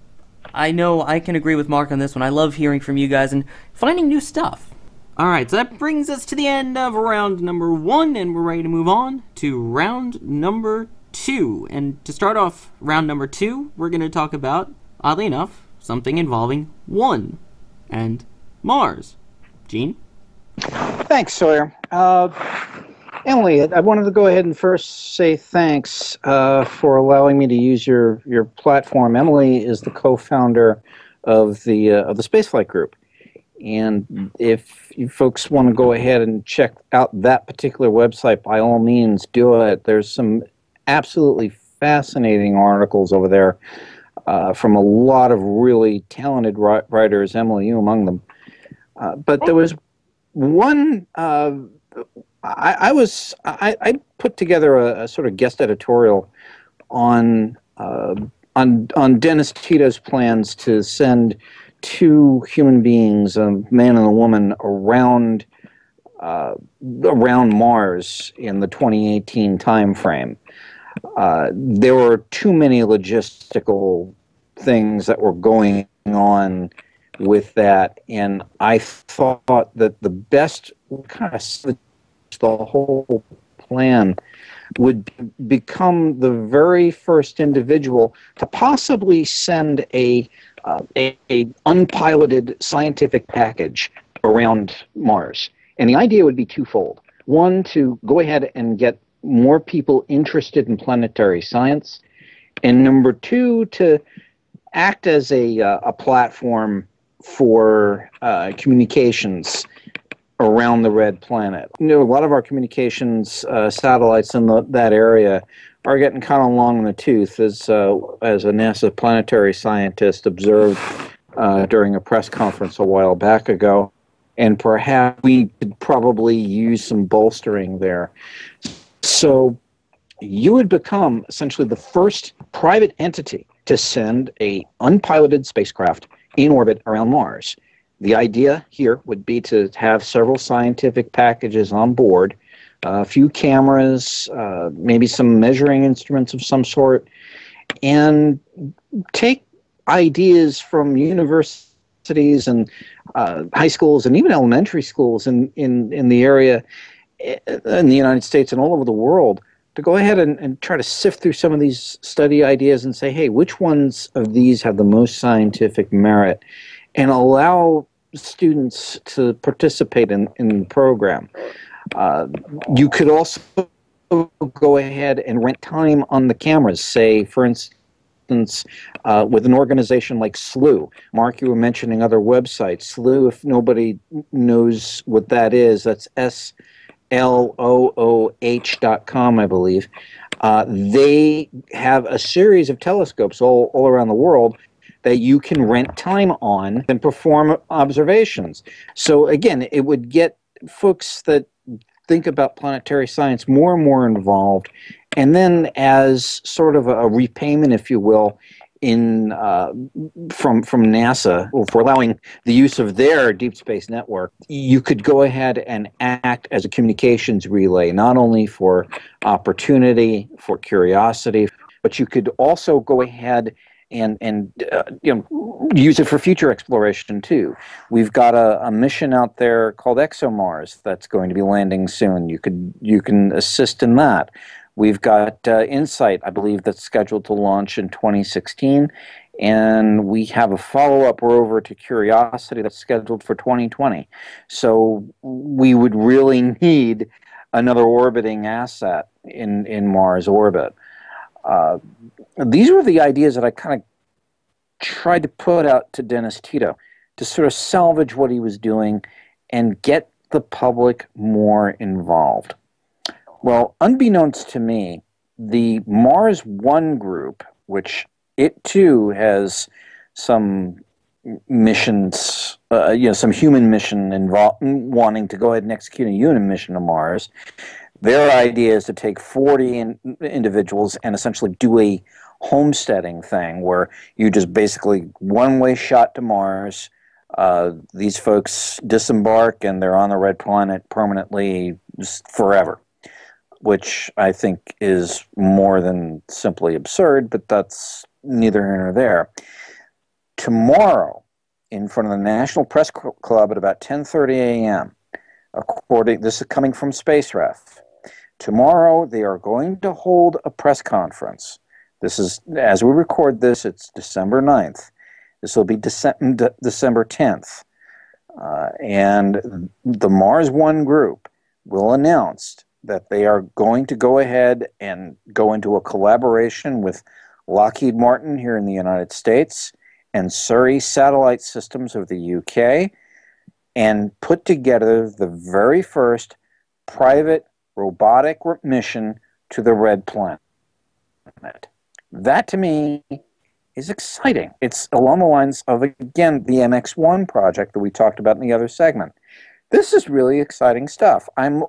I know I can agree with Mark on this one. I love hearing from you guys and finding new stuff. All right, so that brings us to the end of round number one, and we're ready to move on to round number two. And to start off round number two, we're going to talk about, oddly enough, something involving one and Mars. Gene? Thanks, Sawyer. Uh, Emily, I wanted to go ahead and first say thanks uh, for allowing me to use your, your platform. Emily is the co-founder of the uh, of the Spaceflight Group, and if you folks want to go ahead and check out that particular website, by all means, do it. There's some absolutely fascinating articles over there uh, from a lot of really talented writers, Emily, you among them. Uh, but there was one. Uh, I, I, was I, I, put together a, a, sort of guest editorial on uh, on on Dennis Tito's plans to send two human beings, a man and a woman, around uh, around Mars in the 2018 timeframe. Uh, there were too many logistical things that were going on with that, and I thought that the best kind of the whole plan would become the very first individual to possibly send a, uh, a, a unpiloted scientific package around Mars. And the idea would be twofold. One, to go ahead and get more people interested in planetary science, and number two, to act as a, uh, a platform for uh, communications around the red planet. You know, a lot of our communications uh, satellites in the, that area are getting kind of long in the tooth, as uh, as a NASA planetary scientist observed uh, during a press conference a while back ago. And perhaps we could probably use some bolstering there. So you would become essentially the first private entity to send a unpiloted spacecraft in orbit around Mars. The idea here would be to have several scientific packages on board, a few cameras, uh, maybe some measuring instruments of some sort, and take ideas from universities and uh, high schools and even elementary schools in, in, in the area in the United States and all over the world to go ahead and, and try to sift through some of these study ideas and say, hey, which ones of these have the most scientific merit? And allow students to participate in, in the program. Uh, you could also go ahead and rent time on the cameras, say, for instance, uh, with an organization like Slooh. Mark, you were mentioning other websites. Slooh, if nobody knows what that is, that's S L O O H dot com, I believe. Uh, they have a series of telescopes all, all around the world that you can rent time on and perform observations. So again, it would get folks that think about planetary science more and more involved. And then, as sort of a repayment, if you will, in uh, from from NASA for allowing the use of their deep space network, you could go ahead and act as a communications relay, not only for opportunity, for curiosity, but you could also go ahead and and uh, you know use it for future exploration too. We've got a, a, mission out there called ExoMars that's going to be landing soon. You could you can assist in that. We've got uh, InSight, I believe, that's scheduled to launch in 2016, and we have a follow-up rover to Curiosity that's scheduled for 2020. So we would really need another orbiting asset in in Mars orbit. Uh, these were the ideas that I kind of tried to put out to Dennis Tito to sort of salvage what he was doing and get the public more involved. Well, unbeknownst to me, the Mars One group, which it too has some missions, uh, you know, some human mission involved, wanting to go ahead and execute a human mission to Mars. Their idea is to take 40 in, individuals and essentially do a homesteading thing where you just basically one way shot to Mars. Uh, these folks disembark and they're on the red planet permanently forever, which I think is more than simply absurd, but that's neither here nor there. Tomorrow, in front of the National Press Club at about 10:30 a.m., according this is coming from SpaceRef. Tomorrow, they are going to hold a press conference. This is as we record this. It's December 9th. This will be December 10th, uh, and the Mars One group will announce that they are going to go ahead and go into a collaboration with Lockheed Martin here in the United States and Surrey Satellite Systems of the UK and put together the very first private robotic mission to the red planet. That to me is exciting. It's along the lines of, again, the MX1 project that we talked about in the other segment. This is really exciting stuff. I'm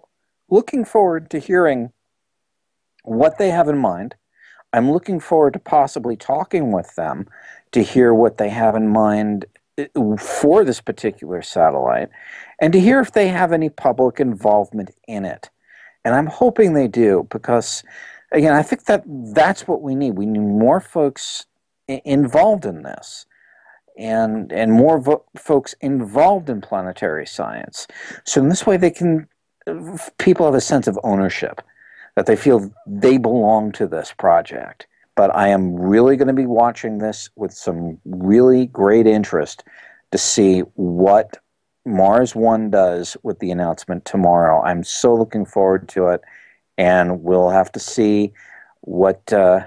looking forward to hearing what they have in mind. I'm looking forward to possibly talking with them to hear what they have in mind uh, for this particular satellite and to hear if they have any public involvement in it. And I'm hoping they do because, again, I think that that's what we need. We need more folks involved in this and and more vo- folks involved in planetary science. So in this way, they can people have a sense of ownership that they feel they belong to this project. But I am really going to be watching this with some really great interest to see what Mars One does with the announcement tomorrow. I'm so looking forward to it, and we'll have to see what uh,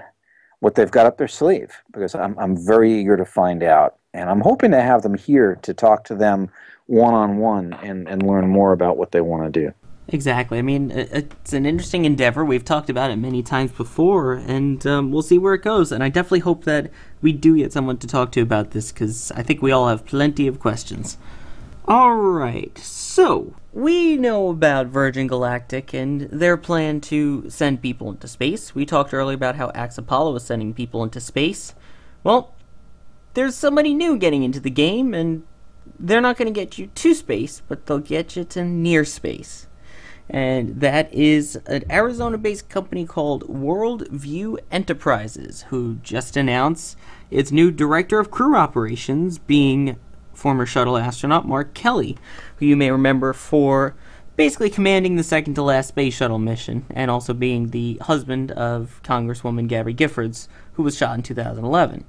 what they've got up their sleeve because I'm I'm very eager to find out, and I'm hoping to have them here to talk to them one on one and and learn more about what they want to do. Exactly. I mean, it's an interesting endeavor. We've talked about it many times before, and um, we'll see where it goes. And I definitely hope that we do get someone to talk to about this because I think we all have plenty of questions. All right. So, we know about Virgin Galactic and their plan to send people into space. We talked earlier about how Axe Apollo is sending people into space. Well, there's somebody new getting into the game, and they're not going to get you to space, but they'll get you to near space and that is an Arizona based company called Worldview Enterprises, who just announced its new director of crew operations, being former shuttle astronaut Mark Kelly, who you may remember for basically commanding the second to last space shuttle mission and also being the husband of Congresswoman Gabby Giffords, who was shot in 2011.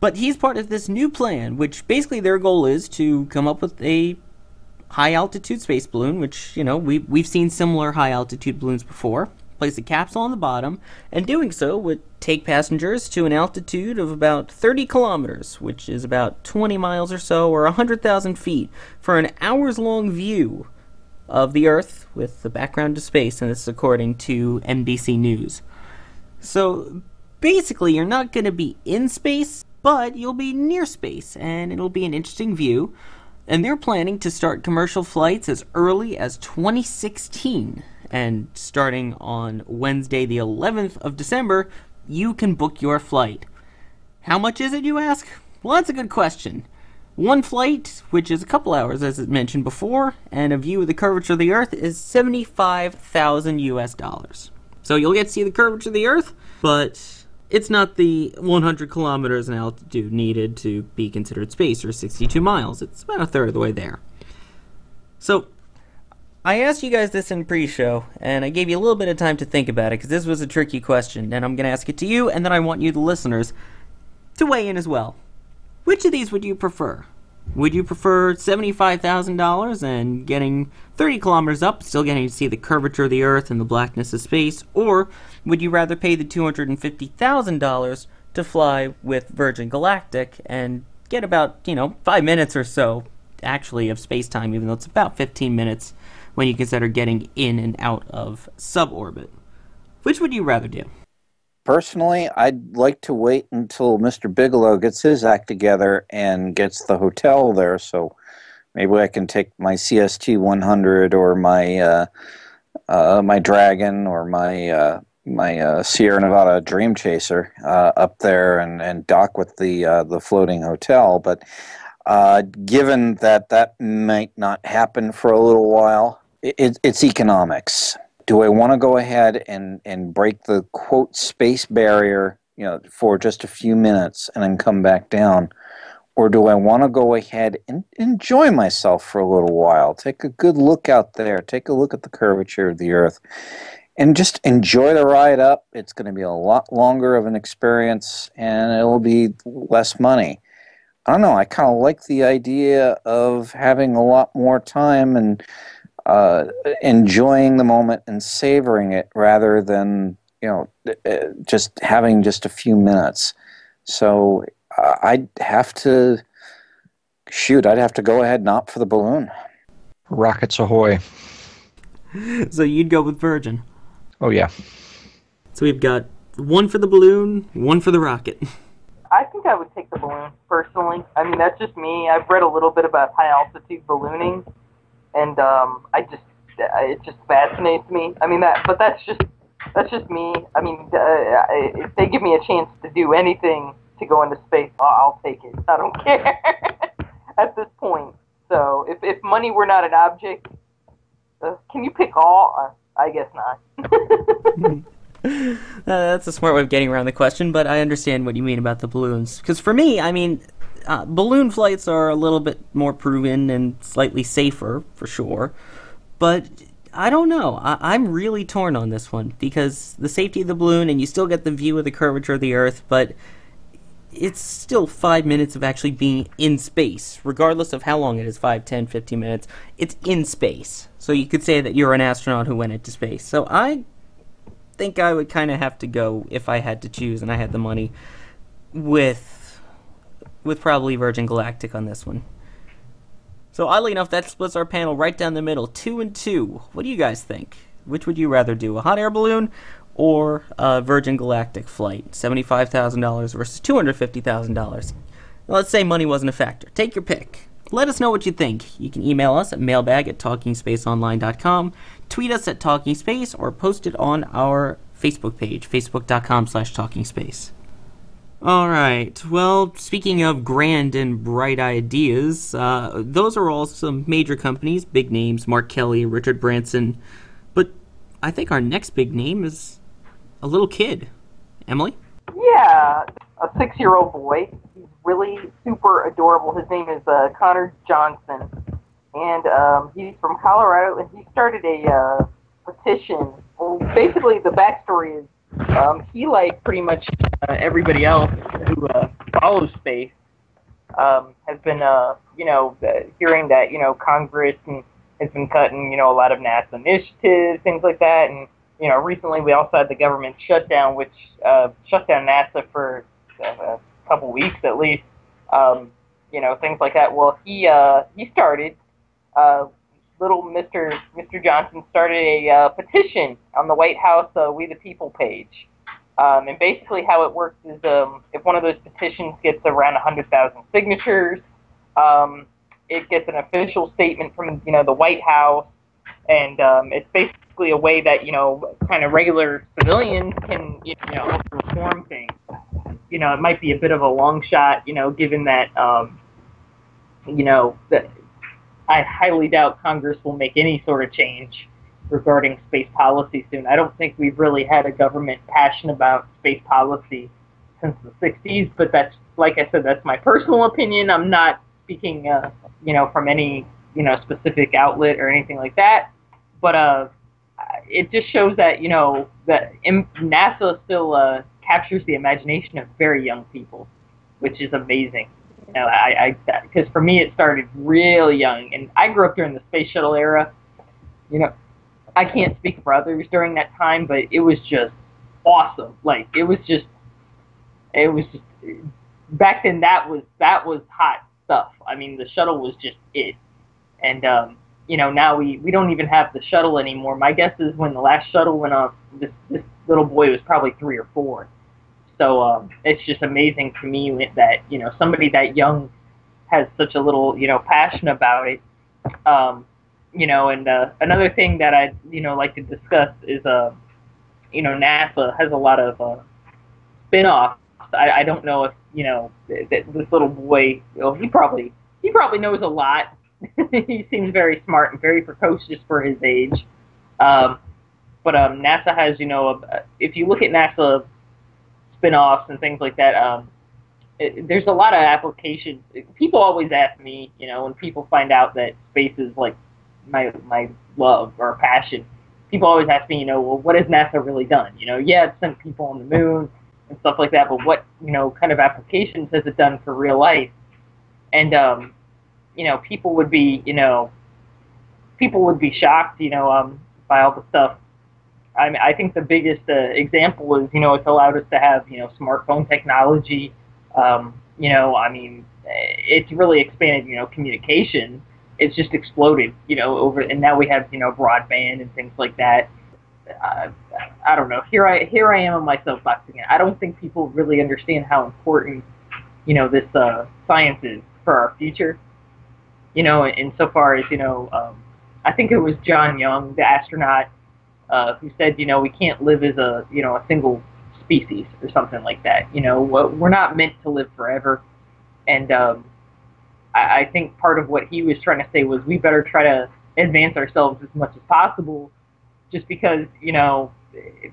But he's part of this new plan, which basically their goal is to come up with a high altitude space balloon, which, you know, we, we've seen similar high altitude balloons before, place a capsule on the bottom, and doing so would take passengers to an altitude of about 30 kilometers, which is about 20 miles or so, or 100,000 feet, for an hours long view of the Earth with the background of space, and this is according to NBC News. So basically, you're not going to be in space, but you'll be near space, and it'll be an interesting view and they're planning to start commercial flights as early as 2016. And starting on Wednesday, the 11th of December, you can book your flight. How much is it, you ask? Well, that's a good question. One flight, which is a couple hours as it mentioned before, and a view of the curvature of the Earth is 75,000 US dollars. So you'll get to see the curvature of the Earth, but it's not the 100 kilometers in altitude needed to be considered space, or 62 miles. It's about a third of the way there. So, I asked you guys this in pre show, and I gave you a little bit of time to think about it because this was a tricky question, and I'm going to ask it to you, and then I want you, the listeners, to weigh in as well. Which of these would you prefer? Would you prefer $75,000 and getting 30 kilometers up, still getting to see the curvature of the Earth and the blackness of space? Or would you rather pay the $250,000 to fly with Virgin Galactic and get about, you know, five minutes or so actually of space time, even though it's about 15 minutes when you consider getting in and out of suborbit? Which would you rather do? Personally, I'd like to wait until Mr. Bigelow gets his act together and gets the hotel there, so maybe I can take my CST 100 or my uh, uh, my Dragon or my uh, my uh, Sierra Nevada Dream Chaser uh, up there and, and dock with the uh, the floating hotel. But given that that might not happen for a little while, it, it's economics. Do I want to go ahead and, and break the quote space barrier, you know, for just a few minutes and then come back down? Or do I want to go ahead and enjoy myself for a little while? Take a good look out there, take a look at the curvature of the Earth, and just enjoy the ride up. It's going to be a lot longer of an experience and it'll be less money. I don't know. I kind of like the idea of having a lot more time and uh, enjoying the moment and savoring it rather than you know uh, just having just a few minutes. So uh, I'd have to shoot. I'd have to go ahead and opt for the balloon. Rockets ahoy! [LAUGHS] So you'd go with Virgin. Oh yeah. So we've got one for the balloon, one for the rocket. [LAUGHS] I think I would take the balloon personally. I mean, that's just me. I've read a little bit about high altitude ballooning, and um, I just it just fascinates me. I mean that, but that's just that's just me. I mean, uh, if they give me a chance to do anything to go into space, I'll take it. I don't [LAUGHS] care at this point. So if if money were not an object, uh, can you pick all? Uh, I guess not. [LAUGHS] [LAUGHS] Uh, that's a smart way of getting around the question, but I understand what you mean about the balloons. Because for me, I mean, uh, balloon flights are a little bit more proven and slightly safer, for sure. But I don't know. I- am really torn on this one because the safety of the balloon, and you still get the view of the curvature of the Earth, but it's still five minutes of actually being in space, regardless of how long it is 5, 10, 15 minutes. It's in space. So you could say that you're an astronaut who went into space. So I think I would kind of have to go if I had to choose and I had the money with with probably Virgin Galactic on this one. So oddly enough, that splits our panel right down the middle, two and two. What do you guys think? Which would you rather do, a hot air balloon or a Virgin Galactic flight, seventy-five thousand dollars versus two hundred fifty thousand dollars? Let's say money wasn't a factor. Take your pick. Let us know what you think. You can email us at mailbag at talkingspaceonline.com tweet us at Talking Space or post it on our Facebook page, facebook.com slash Talking Space. All right. Well, speaking of grand and bright ideas, uh, those are all some major companies, big names, Mark Kelly, Richard Branson. But I think our next big name is a little kid. Emily? Yeah, a six year old boy. He's really super adorable. His name is uh, Connor Johnson and um, he's from Colorado, and he started a uh, petition. Well, basically, the backstory is um, he, like pretty much uh, everybody else who uh, follows space, um, has been, uh, you know, hearing that you know Congress and has been cutting, you know, a lot of NASA initiatives, things like that, and you know, recently we also had the government shutdown, which uh, shut down NASA for uh, a couple weeks at least. Um, you know, things like that. Well, he uh, he started uh, little Mr. Mr. Johnson started a uh, petition on the White House uh, We the People page. Um, and basically, how it works is um, if one of those petitions gets around 100,000 signatures, um, it gets an official statement from you know the White House, and um, it's basically a way that you know kind of regular civilians can you know reform things. You know, it might be a bit of a long shot, you know, given that um, you know that I highly doubt Congress will make any sort of change regarding space policy soon. I don't think we've really had a government passionate about space policy since the 60s, but that's, like I said, that's my personal opinion. I'm not speaking, uh, you know, from any, you know, specific outlet or anything like that. But uh, it just shows that, you know, that NASA still uh, captures the imagination of very young people, which is amazing. You know, I, I, because for me it started really young, and I grew up during the space shuttle era. You know, I can't speak for others during that time, but it was just awesome. Like it was just, it was just back then. That was that was hot stuff. I mean, the shuttle was just it, and um, you know now we we don't even have the shuttle anymore. My guess is when the last shuttle went off this this little boy was probably three or four. So um, it's just amazing to me that you know somebody that young has such a little you know passion about it. Um, you know, and uh, another thing that I you know like to discuss is uh, you know NASA has a lot of uh, spin-offs. I, I don't know if you know th- th- this little boy. You know, he probably he probably knows a lot. [LAUGHS] he seems very smart and very precocious for his age. Um, but um, NASA has, you know, a, if you look at NASA spin-offs and things like that, um, it, there's a lot of applications. People always ask me, you know, when people find out that space is like my my love or passion, people always ask me, you know, well, what has NASA really done? You know, yeah, it sent people on the moon and stuff like that, but what, you know, kind of applications has it done for real life? And um, you know, people would be, you know, people would be shocked, you know, um, by all the stuff. I mean, I think the biggest uh, example is, you know, it's allowed us to have, you know, smartphone technology. Um, you know, I mean, it's really expanded, you know, communication. It's just exploded, you know, over, and now we have, you know, broadband and things like that. Uh, I don't know. Here I here I am on my soapbox again. I don't think people really understand how important, you know, this uh, science is for our future. You know, insofar as you know, um, I think it was John Young, the astronaut, uh, who said, you know, we can't live as a, you know, a single species or something like that. You know, we're not meant to live forever. And um, I, I think part of what he was trying to say was we better try to advance ourselves as much as possible, just because, you know,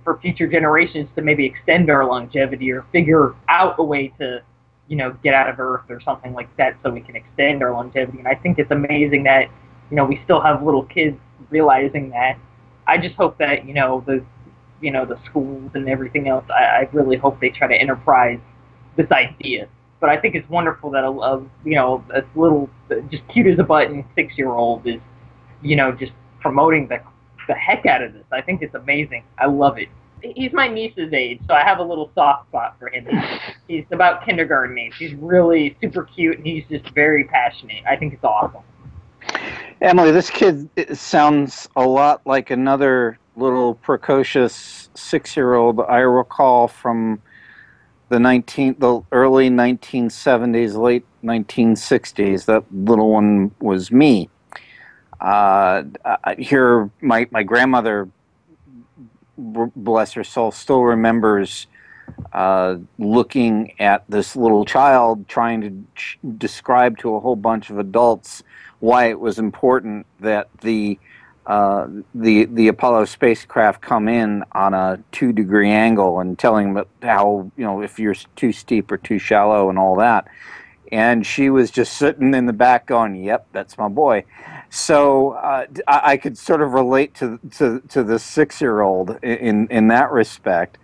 for future generations to maybe extend our longevity or figure out a way to, you know, get out of Earth or something like that so we can extend our longevity. And I think it's amazing that you know, we still have little kids realizing that. I just hope that, you know, the you know, the schools and everything else, I, I really hope they try to enterprise this idea. But I think it's wonderful that a, a you know, a little just cute as a button six year old is, you know, just promoting the the heck out of this. I think it's amazing. I love it. He's my niece's age, so I have a little soft spot for him. [LAUGHS] He's about kindergarten age. He's really super cute and he's just very passionate. I think it's awesome. Emily, this kid sounds a lot like another little precocious six-year-old I recall from the 19 the early 1970s, late 1960s. That little one was me. Uh, here, my my grandmother, bless her soul, still remembers uh, looking at this little child trying to describe to a whole bunch of adults why it was important that the uh, the the Apollo spacecraft come in on a two degree angle and telling them how you know if you're too steep or too shallow and all that. And she was just sitting in the back going, "Yep, that's my boy." So uh, I, I, could sort of relate to to, to the six year old in in that respect.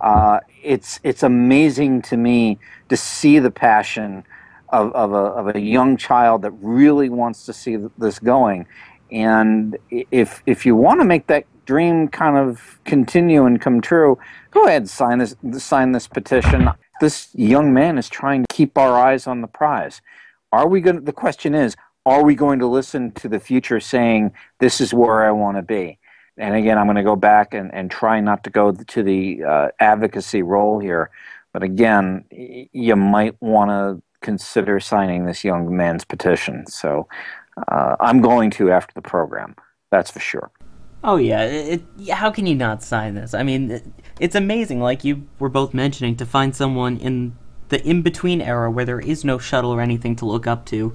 Uh, it's it's amazing to me to see the passion of, of, a, of a young child that really wants to see this going. And if, if you want to make that dream kind of continue and come true, go ahead sign this sign this petition. This young man is trying to keep our eyes on the prize. Are we going? To, the question is, are we going to listen to the future saying this is where I want to be? And again, I'm going to go back and, and try not to go to the uh, advocacy role here. But again, you might want to consider signing this young man's petition. So uh, I'm going to after the program. That's for sure. Oh yeah, it, how can you not sign this? I mean, it, it's amazing. Like you were both mentioning, to find someone in the in-between era where there is no shuttle or anything to look up to,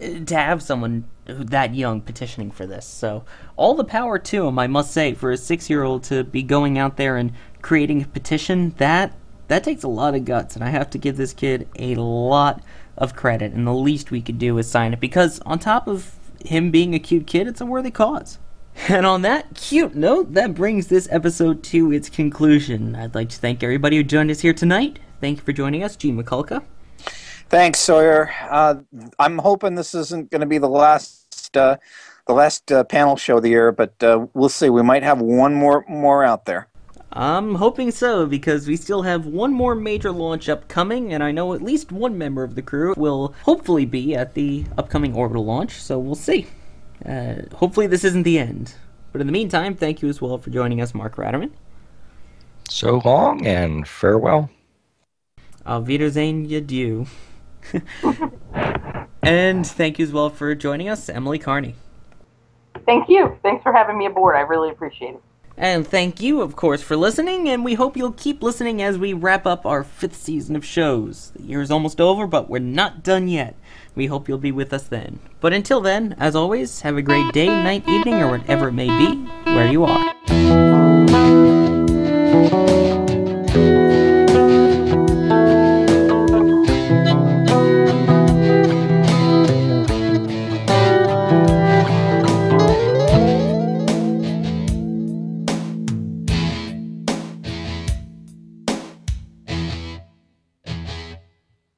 uh, to have someone that young petitioning for this. So all the power to him, I must say, for a six-year-old to be going out there and creating a petition. That that takes a lot of guts, and I have to give this kid a lot of credit. And the least we could do is sign it because, on top of him being a cute kid, it's a worthy cause. [LAUGHS] And on that cute note, that brings this episode to its conclusion. I'd like to thank everybody who joined us here tonight. Thank you for joining us, Gene Mikulka. Thanks, Sawyer. Uh, I'm hoping this isn't going to be the last uh, the last uh, panel show of the year, but uh, we'll see. We might have one more more out there. I'm hoping so, because we still have one more major launch upcoming, and I know at least one member of the crew will hopefully be at the upcoming orbital launch, so we'll see. Uh, hopefully, this isn't the end. But in the meantime, thank you as well for joining us, Mark Ratterman. So long and farewell. Auf Wiedersehen, adieu. [LAUGHS] and thank you as well for joining us, Emily Carney. Thank you. Thanks for having me aboard. I really appreciate it. And thank you, of course, for listening, and we hope you'll keep listening as we wrap up our fifth season of shows. The year is almost over, but we're not done yet. We hope you'll be with us then. But until then, as always, have a great day, night, evening, or whatever it may be, where you are.